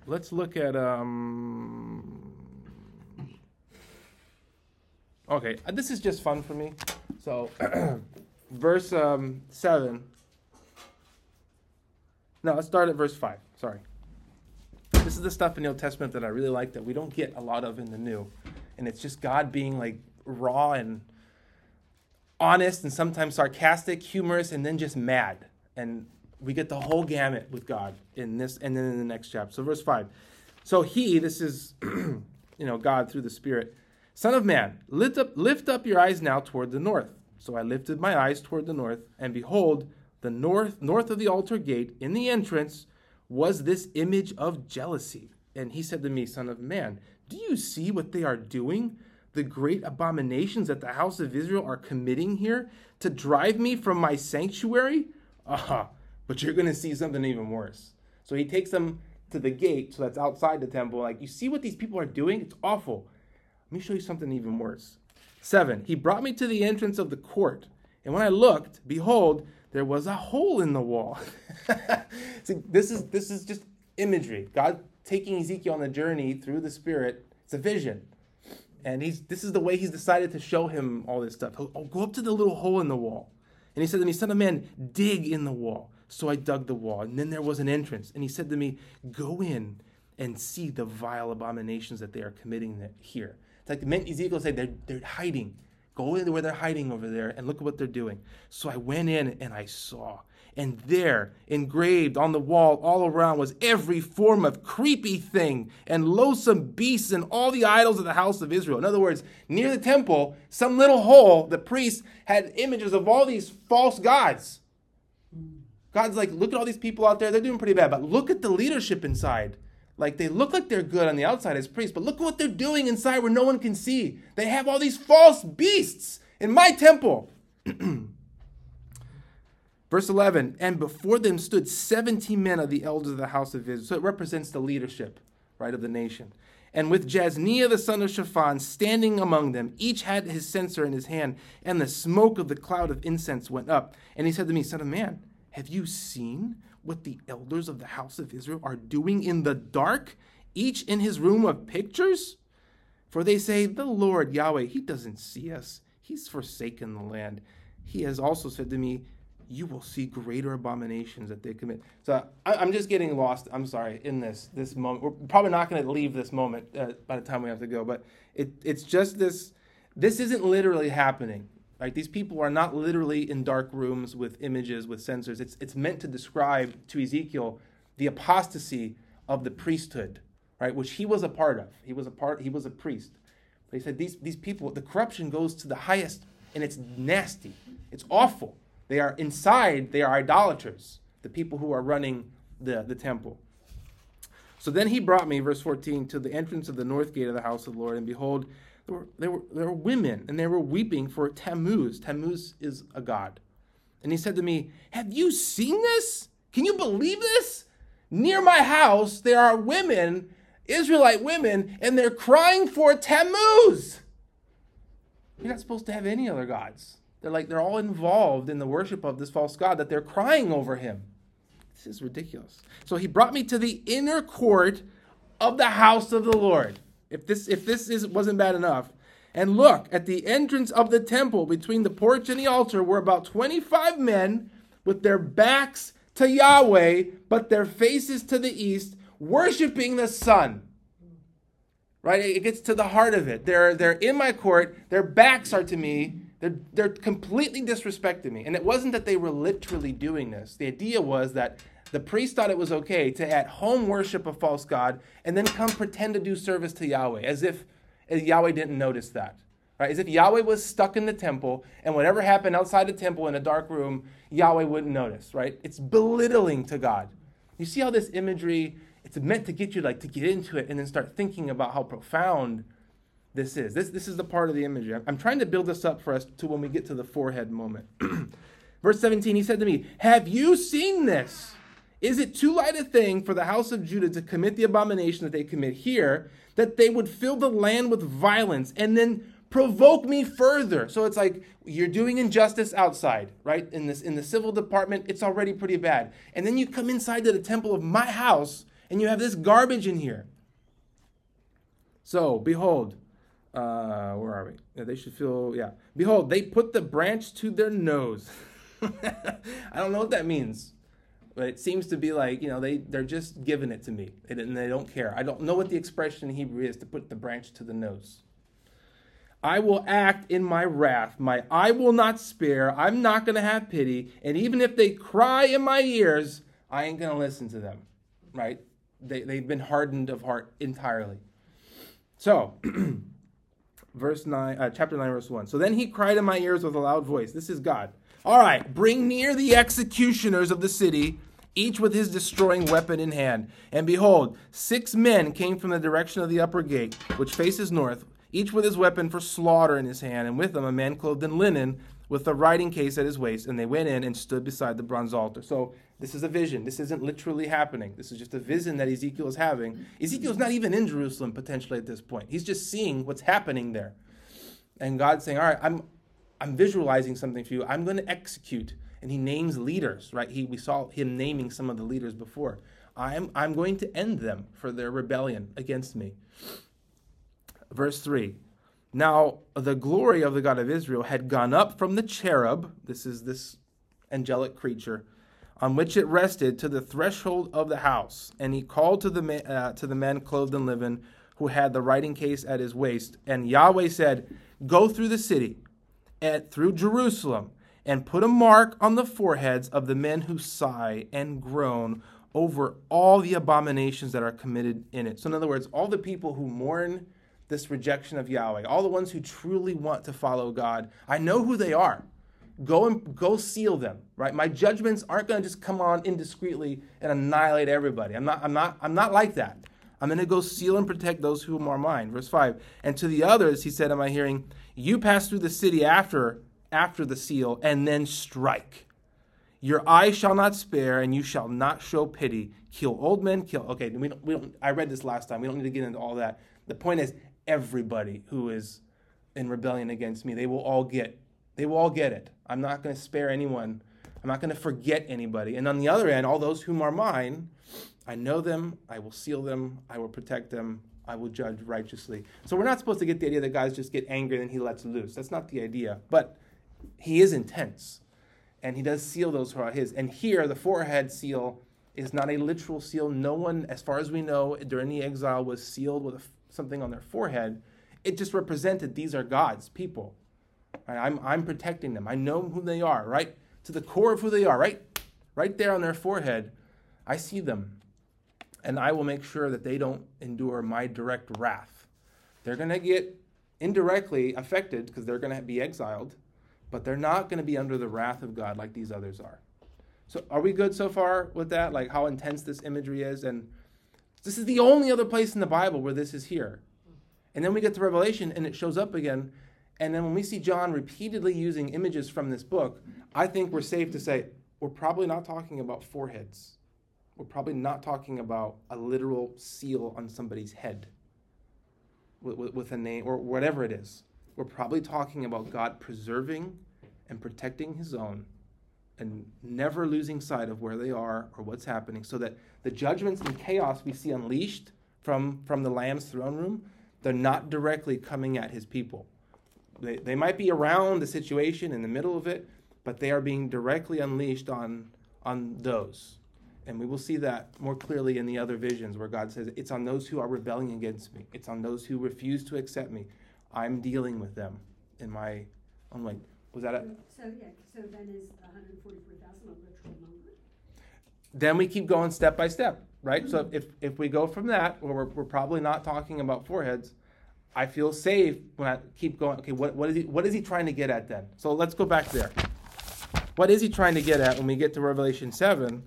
let's look at. Um, okay, uh, this is just fun for me. So, verse um, 7. No, let's start at verse 5. Sorry. This is the stuff in the Old Testament that I really like that we don't get a lot of in the New. And it's just God being like raw and honest and sometimes sarcastic, humorous, and then just mad. And we get the whole gamut with God in this and then in the next chapter. So verse 5. So he, this is you know, God through the Spirit, Son of man, lift up lift up your eyes now toward the north. So I lifted my eyes toward the north, and behold, the north north of the altar gate in the entrance was this image of jealousy. And he said to me, Son of man, do you see what they are doing? The great abominations that the house of Israel are committing here to drive me from my sanctuary? Uh-huh. But you're going to see something even worse. So he takes them to the gate, so that's outside the temple. Like, you see what these people are doing? It's awful. Let me show you something even worse. Seven, he brought me to the entrance of the court. And when I looked, behold, there was a hole in the wall. see, this is this is just imagery. God taking Ezekiel on a journey through the Spirit. It's a vision and he's this is the way he's decided to show him all this stuff. He'll, oh, go up to the little hole in the wall. And he said to me, Son of man, dig in the wall. So I dug the wall, and then there was an entrance. And he said to me, Go in and see the vile abominations that they are committing here. It's like Ezekiel said, they're, they're hiding. Go in where they're hiding over there and look at what they're doing. So I went in and I saw. And there, engraved on the wall all around, was every form of creepy thing and loathsome beasts and all the idols of the house of Israel. In other words, near the temple, some little hole, the priests had images of all these false gods. God's like, look at all these people out there, they're doing pretty bad, but look at the leadership inside. Like they look like they're good on the outside as priests, but look what they're doing inside where no one can see. They have all these false beasts in my temple. Verse 11, and before them stood 70 men of the elders of the house of Israel. So it represents the leadership, right, of the nation. And with Jaazaniah the son of Shaphan standing among them, each had his censer in his hand, and the smoke of the cloud of incense went up. And he said to me, Son of man, have you seen what the elders of the house of Israel are doing in the dark, each in his room of pictures? For they say, The Lord Yahweh, he doesn't see us, he's forsaken the land. He has also said to me, you will see greater abominations that they commit. So I, am just getting lost. I'm sorry in this this moment. We're probably not going to leave this moment uh, by the time we have to go. But it it's just this. This isn't literally happening. Right? These people are not literally in dark rooms with images with censers. It's it's meant to describe to Ezekiel the apostasy of the priesthood. right? Which he was a part of. He was a part. He was a priest. But he said these these people, the corruption goes to the highest, and it's nasty. It's awful. They are inside. They are idolaters. The people who are running the the temple. So then he brought me, verse 14, to the entrance of the north gate of the house of the Lord, and behold, there were, there were, there were women, and they were weeping for Tammuz. Tammuz is a god. And he said to me, Have you seen this? Can you believe this? Near my house, there are women, Israelite women, and they're crying for Tammuz. You're not supposed to have any other gods. They're like, they're all involved in the worship of this false god that they're crying over him. This is ridiculous. So he brought me to the inner court of the house of the Lord. If this if this is, wasn't bad enough, and look at the entrance of the temple between the porch and the altar were about 25 men with their backs to Yahweh, but their faces to the east, worshiping the sun. Right? It gets to the heart of it. They're they're in my court, their backs are to me, they're, they're completely disrespecting me. And it wasn't that they were literally doing this. The idea was that the priest thought it was okay to at home worship a false god and then come pretend to do service to Yahweh as if Yahweh didn't notice that. Right? As if Yahweh was stuck in the temple and whatever happened outside the temple in a dark room, Yahweh wouldn't notice, right? It's belittling to God. You see how this imagery, it's meant to get you like to get into it and then start thinking about how profound this is. This, this is the part of the imagery. I'm trying to build this up for us to when we get to the forehead moment. Verse 17, he said to me, Have you seen this? Is it too light a thing for the house of Judah to commit the abomination that they commit here, that they would fill the land with violence and then provoke me further? So it's like you're doing injustice outside, right? In this in the civil department, it's already pretty bad. And then you come inside to the temple of my house and you have this garbage in here. So, behold, uh, where are we? Yeah, they should feel, yeah. Behold, they put the branch to their nose. I don't know what that means. But it seems to be like, you know, they, they're just giving it to me. And they don't care. I don't know what the expression in Hebrew is to put the branch to the nose. I will act in my wrath. My eye will not spare. I'm not going to have pity. And even if they cry in my ears, I ain't going to listen to them. Right? They, they've been hardened of heart entirely. So, verse 9, uh, chapter 9, verse 1. So then he cried in my ears with a loud voice. This is God. All right, bring near the executioners of the city, each with his destroying weapon in hand. And behold, six men came from the direction of the upper gate, which faces north, each with his weapon for slaughter in his hand, and with them a man clothed in linen, with a writing case at his waist. And they went in and stood beside the bronze altar. So this is a vision. This isn't literally happening. This is just a vision that Ezekiel is having. Ezekiel's not even in Jerusalem potentially at this point. He's just seeing what's happening there. And God's saying, All right, I'm I'm visualizing something for you. I'm going to execute. And he names leaders, right? He, we saw him naming some of the leaders before. I'm, I'm going to end them for their rebellion against me. Verse 3 Now the glory of the God of Israel had gone up from the cherub, this is this angelic creature, on which it rested to the threshold of the house. And he called to the, man, uh, to the man clothed in linen who had the writing case at his waist. And Yahweh said, Go through the city at, through Jerusalem and put a mark on the foreheads of the men who sigh and groan over all the abominations that are committed in it. So, in other words, all the people who mourn this rejection of Yahweh, all the ones who truly want to follow God, I know who they are. Go and go seal them, right? My judgments aren't going to just come on indiscreetly and annihilate everybody. I'm not, I'm not, I'm not like that. I'm going to go seal and protect those whom are mine. Verse 5. And to the others, he said in my hearing, you pass through the city after after the seal and then strike. Your eye shall not spare, and you shall not show pity. Kill old men, kill. Okay, we don't, we don't, I read this last time. We don't need to get into all that. The point is, everybody who is in rebellion against me, they will all get. They will all get it. I'm not going to spare anyone. I'm not going to forget anybody. And on the other end, all those whom are mine, I know them. I will seal them. I will protect them. I will judge righteously. So we're not supposed to get the idea that guys just get angry and he lets loose. That's not the idea. But he is intense. And he does seal those who are his. And here, the forehead seal is not a literal seal. No one, as far as we know, during the exile was sealed with something on their forehead. It just represented these are God's people. I'm, I'm protecting them. I know who they are, right? To the core of who they are, right? Right there on their forehead. I see them. and I will make sure that they don't endure my direct wrath. They're going to get indirectly affected because they're going to be exiled, but they're not going to be under the wrath of God like these others are. So, are we good so far with that? Like how intense this imagery is? And this is the only other place in the Bible where this is here. And then we get to Revelation and it shows up again. And then when we see John repeatedly using images from this book, I think we're safe to say we're probably not talking about foreheads. We're probably not talking about a literal seal on somebody's head with, with, a name or whatever it is. We're probably talking about God preserving and protecting his own and never losing sight of where they are or what's happening so that the judgments and chaos we see unleashed from, from the Lamb's throne room, they're not directly coming at his people. They, they might be around the situation in the middle of it, but they are being directly unleashed on, on those. And we will see that more clearly in the other visions where God says, It's on those who are rebelling against me, it's on those who refuse to accept me. I'm dealing with them in my own way. Was that it? So, yeah, so then is hundred and forty-four thousand a literal number? Then we keep going step by step, right? So if, if we go from that, where we're, we're probably not talking about foreheads, I feel safe when I keep going. Okay, what, what, is he, what is he trying to get at then? So let's go back there. What is he trying to get at when we get to Revelation 7?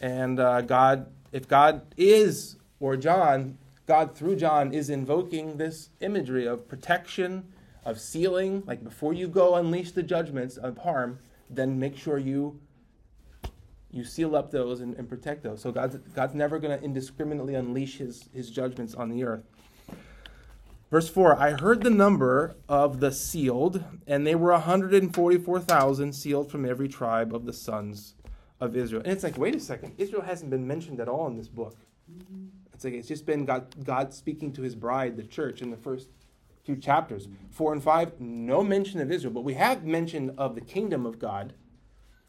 And uh, God, if God is, or John, God through John is invoking this imagery of protection, of sealing. Like before you go unleash the judgments of harm, then make sure you you seal up those and, and protect those. So God's, God's never going to indiscriminately unleash his, his judgments on the earth. Verse 4 I heard the number of the sealed, and they were 144,000 sealed from every tribe of the sons of Israel. And it's like, wait a second, Israel hasn't been mentioned at all in this book. It's like it's just been God, God speaking to his bride, the church, in the first few chapters. Four and five, no mention of Israel, but we have mention of the kingdom of God,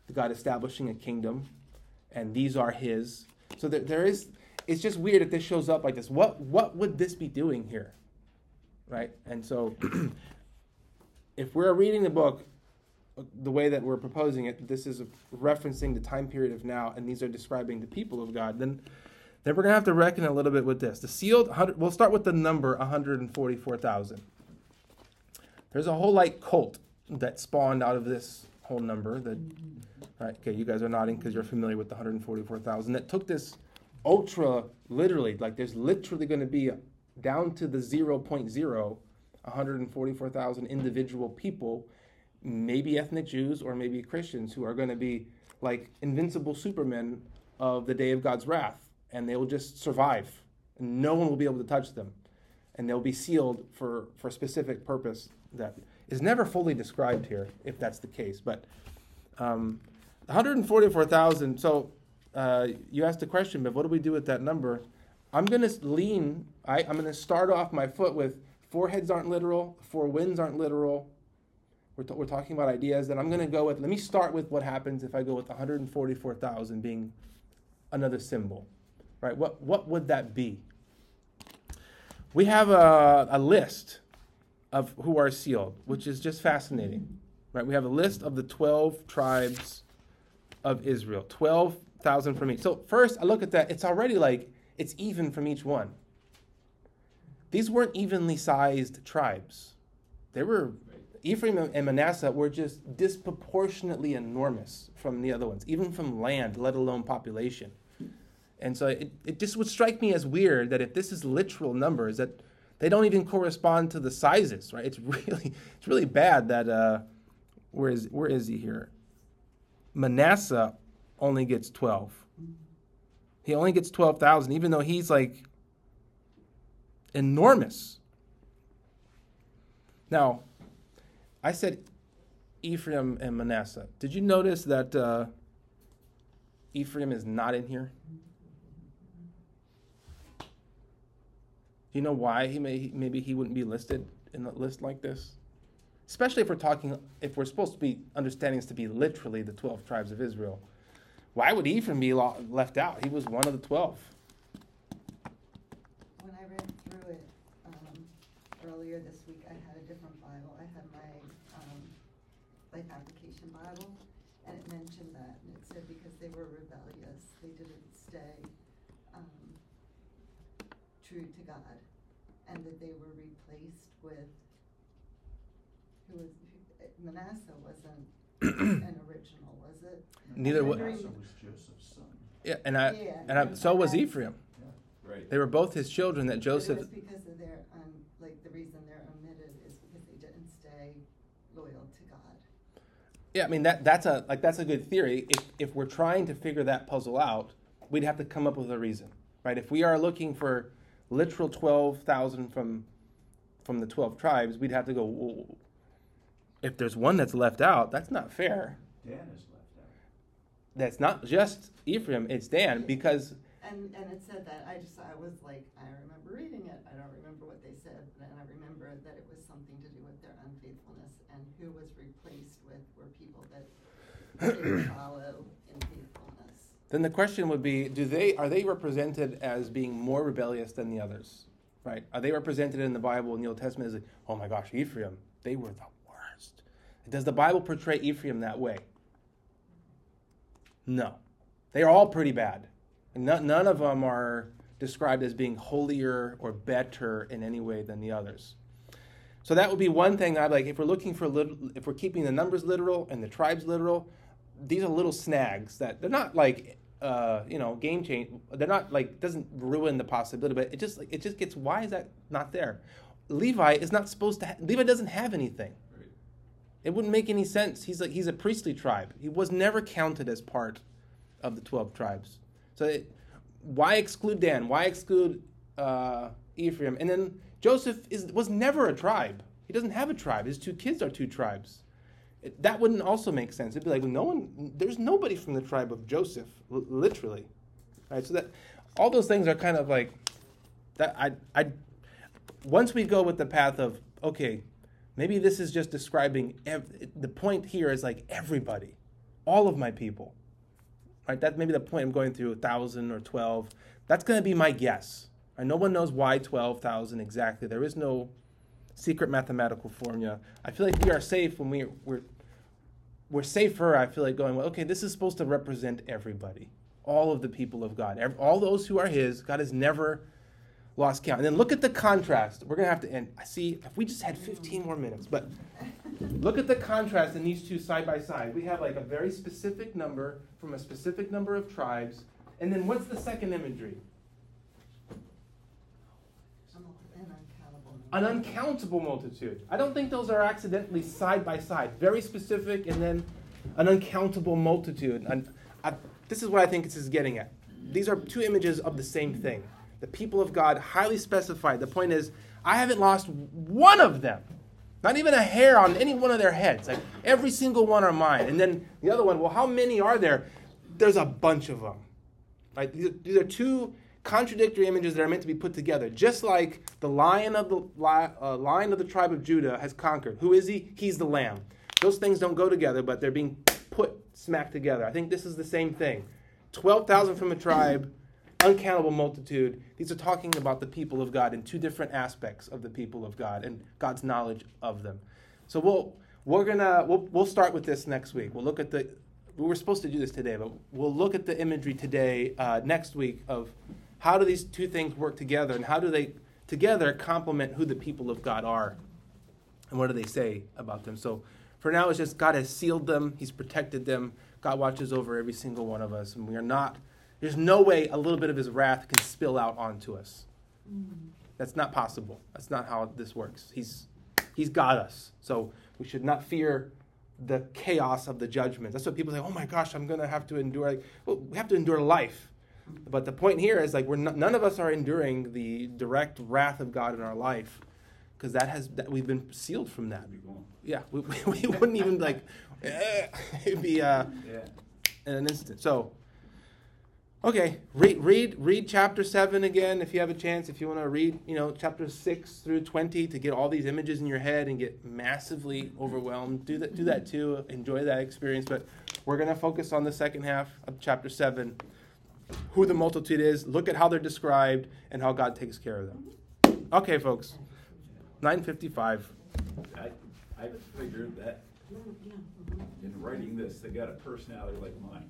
the God establishing a kingdom, and these are his. So there, there is, it's just weird if this shows up like this. What, what would this be doing here? Right? And so if we're reading the book the way that we're proposing it, this is referencing the time period of now, and these are describing the people of God, then then we're going to have to reckon a little bit with this. The sealed, we'll start with the number 144,000. There's a whole like cult that spawned out of this whole number. That, right, okay, you guys are nodding because you're familiar with the 144,000. That took this ultra literally, like there's literally going to be down to the 0.0, 144,000 individual people maybe ethnic Jews or maybe Christians who are going to be like invincible supermen of the day of God's wrath, and they will just survive. And no one will be able to touch them, and they'll be sealed for for a specific purpose that is never fully described here, if that's the case. But um, 144,000. So uh, you asked the question, but what do we do with that number? I'm going to lean. I, I'm going to start off my foot with foreheads aren't literal, four winds aren't literal, we're, t- we're talking about ideas that I'm going to go with. Let me start with what happens if I go with 144,000 being another symbol, right? What, what would that be? We have a, a list of who are sealed, which is just fascinating, right? We have a list of the 12 tribes of Israel, 12,000 from each. So first, I look at that, it's already like it's even from each one. These weren't evenly sized tribes. They were Ephraim and Manasseh were just disproportionately enormous from the other ones, even from land, let alone population. And so it, it just would strike me as weird that if this is literal numbers, that they don't even correspond to the sizes, right? It's really, it's really bad that, uh, where is, where is he here? Manasseh only gets 12. He only gets 12,000, even though he's like enormous. Now, I said Ephraim and Manasseh. Did you notice that uh, Ephraim is not in here? Do you know why he may maybe he wouldn't be listed in a list like this? Especially if we're talking if we're supposed to be understanding this to be literally the 12 tribes of Israel. Why would Ephraim be left out? He was one of the 12. When I read through it um, earlier this week, I had a different Bible. I had my um, Life Application Bible, and it mentioned that. And it said because they were rebellious, they didn't stay um, true to God, and that they were replaced with, who was, who- Manasseh wasn't an original, was it? Neither wa- Wondering- Manasseh was Joseph's son. Yeah, and I Yeah, and I, so was that's- Ephraim. Right. They were both his children that But Joseph. it was because of their, um, like, the reason they're omitted is because they didn't stay loyal to God. Yeah, I mean that that's a like that's a good theory. If if we're trying to figure that puzzle out, we'd have to come up with a reason, right? If we are looking for literal twelve thousand from from the twelve tribes, we'd have to go. Well, if there's one that's left out, that's not fair. Dan is left out. That's not just Ephraim; it's Dan because And, and it said that, I just, I was like, I remember reading it, I don't remember what they said, and I remember that it was something to do with their unfaithfulness, and who was replaced with were people that didn't follow in faithfulness. then the question would be: Do they are they represented as being more rebellious than the others? Right? Are they represented in the Bible in the Old Testament as like, oh my gosh, Ephraim, they were the worst? Does the Bible portray Ephraim that way? No, they are all pretty bad. None, none of them are described as being holier or better in any way than the others. So that would be one thing I'd like. If we're looking for, if we're keeping the numbers literal and the tribes literal, these are little snags that they're not like, uh, you know, game change. They're not like doesn't ruin the possibility, but it just it just gets. Why is that not there? Levi is not supposed to. Ha- Levi doesn't have anything. It wouldn't make any sense. He's like he's a priestly tribe. He was never counted as part of the twelve tribes. So it, why exclude Dan? Why exclude uh, Ephraim? And then Joseph is was never a tribe. He doesn't have a tribe. His two kids are two tribes. It, that wouldn't also make sense. It'd be like no one. There's nobody from the tribe of Joseph, l- literally. Right. So that all those things are kind of like that. I I once we go with the path of okay, maybe this is just describing ev- the point here is like everybody, all of my people. Right? That maybe the point I'm going through, a thousand or twelve. That's going to be my guess. Right? No one knows why twelve thousand exactly. There is no secret mathematical formula. I feel like we are safe when we we're we're safer. I feel like going well. Okay, this is supposed to represent everybody, all of the people of God, all those who are His. God has never lost count. And then look at the contrast. We're gonna have to end. I see. If we just had 15 more minutes, but look at the contrast in these two side by side. We have like a very specific number from a specific number of tribes, and then what's the second imagery? An uncountable. An uncountable multitude. I don't think those are accidentally side by side. Very specific, and then an uncountable multitude. And I, this is what I think this is getting at. These are two images of the same thing. The people of God, highly specified. The point is, I haven't lost one of them. Not even a hair on any one of their heads. Like every single one are mine. And then the other one, well, how many are there? There's a bunch of them. Right? These are, two contradictory images that are meant to be put together. Just like the lion of the uh, lion of the tribe of Judah has conquered. Who is he? He's the lamb. Those things don't go together, but they're being put smack together. I think this is the same thing. Twelve thousand from a tribe, uncountable multitude. These are talking about the people of God in two different aspects of the people of God and God's knowledge of them. So we'll we're gonna we'll, we'll start with this next week. We'll look at the we were supposed to do this today, but we'll look at the imagery today uh, next week of how do these two things work together and how do they together complement who the people of God are and what do they say about them. So for now, it's just God has sealed them, He's protected them. God watches over every single one of us, and we are not. There's no way a little bit of His wrath can spill out onto us. That's not possible. That's not how this works. He's He's got us, so we should not fear the chaos of the judgment. That's what people say. Oh my gosh, I'm going to have to endure. Like, well, we have to endure life. But the point here is like we're not, none of us are enduring the direct wrath of God in our life because that has that we've been sealed from that. Yeah, we, we, we wouldn't even like eh, it'd be uh, Yeah. in an instant. So, okay, read read read chapter seven again if you have a chance. If you want to read, you know, chapter six through twenty to get all these images in your head and get massively overwhelmed. Do that do that too. Enjoy that experience. But we're gonna focus on the second half of chapter seven. Who the multitude is, look at how they're described, and how God takes care of them. Okay, folks. 955. I, I figured that in writing this, they got a personality like mine.